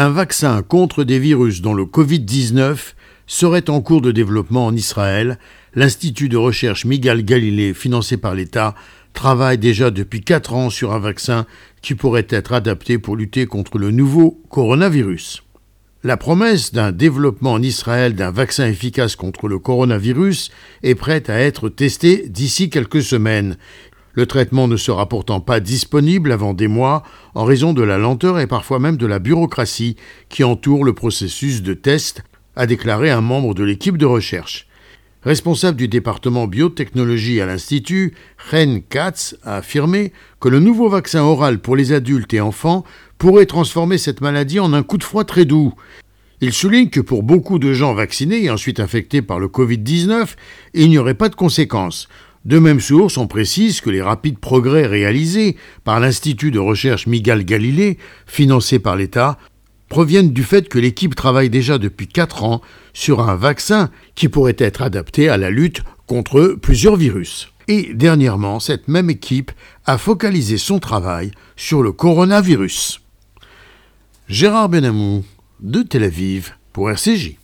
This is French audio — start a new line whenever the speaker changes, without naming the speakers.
Un vaccin contre des virus dont le Covid-19 serait en cours de développement en Israël. L'Institut de recherche Migal Galilée, financé par l'État, travaille déjà depuis quatre ans sur un vaccin qui pourrait être adapté pour lutter contre le nouveau coronavirus. La promesse d'un développement en Israël d'un vaccin efficace contre le coronavirus est prête à être testée d'ici quelques semaines. Le traitement ne sera pourtant pas disponible avant des mois en raison de la lenteur et parfois même de la bureaucratie qui entoure le processus de test, a déclaré un membre de l'équipe de recherche. Responsable du département biotechnologie à l'Institut, Ren Katz a affirmé que le nouveau vaccin oral pour les adultes et enfants pourrait transformer cette maladie en un coup de froid très doux. Il souligne que pour beaucoup de gens vaccinés et ensuite infectés par le Covid-19, il n'y aurait pas de conséquences. De même source, on précise que les rapides progrès réalisés par l'Institut de recherche Migal Galilée, financé par l'État, proviennent du fait que l'équipe travaille déjà depuis 4 ans sur un vaccin qui pourrait être adapté à la lutte contre plusieurs virus. Et dernièrement, cette même équipe a focalisé son travail sur le coronavirus. Gérard Benamou, de Tel Aviv, pour RCJ.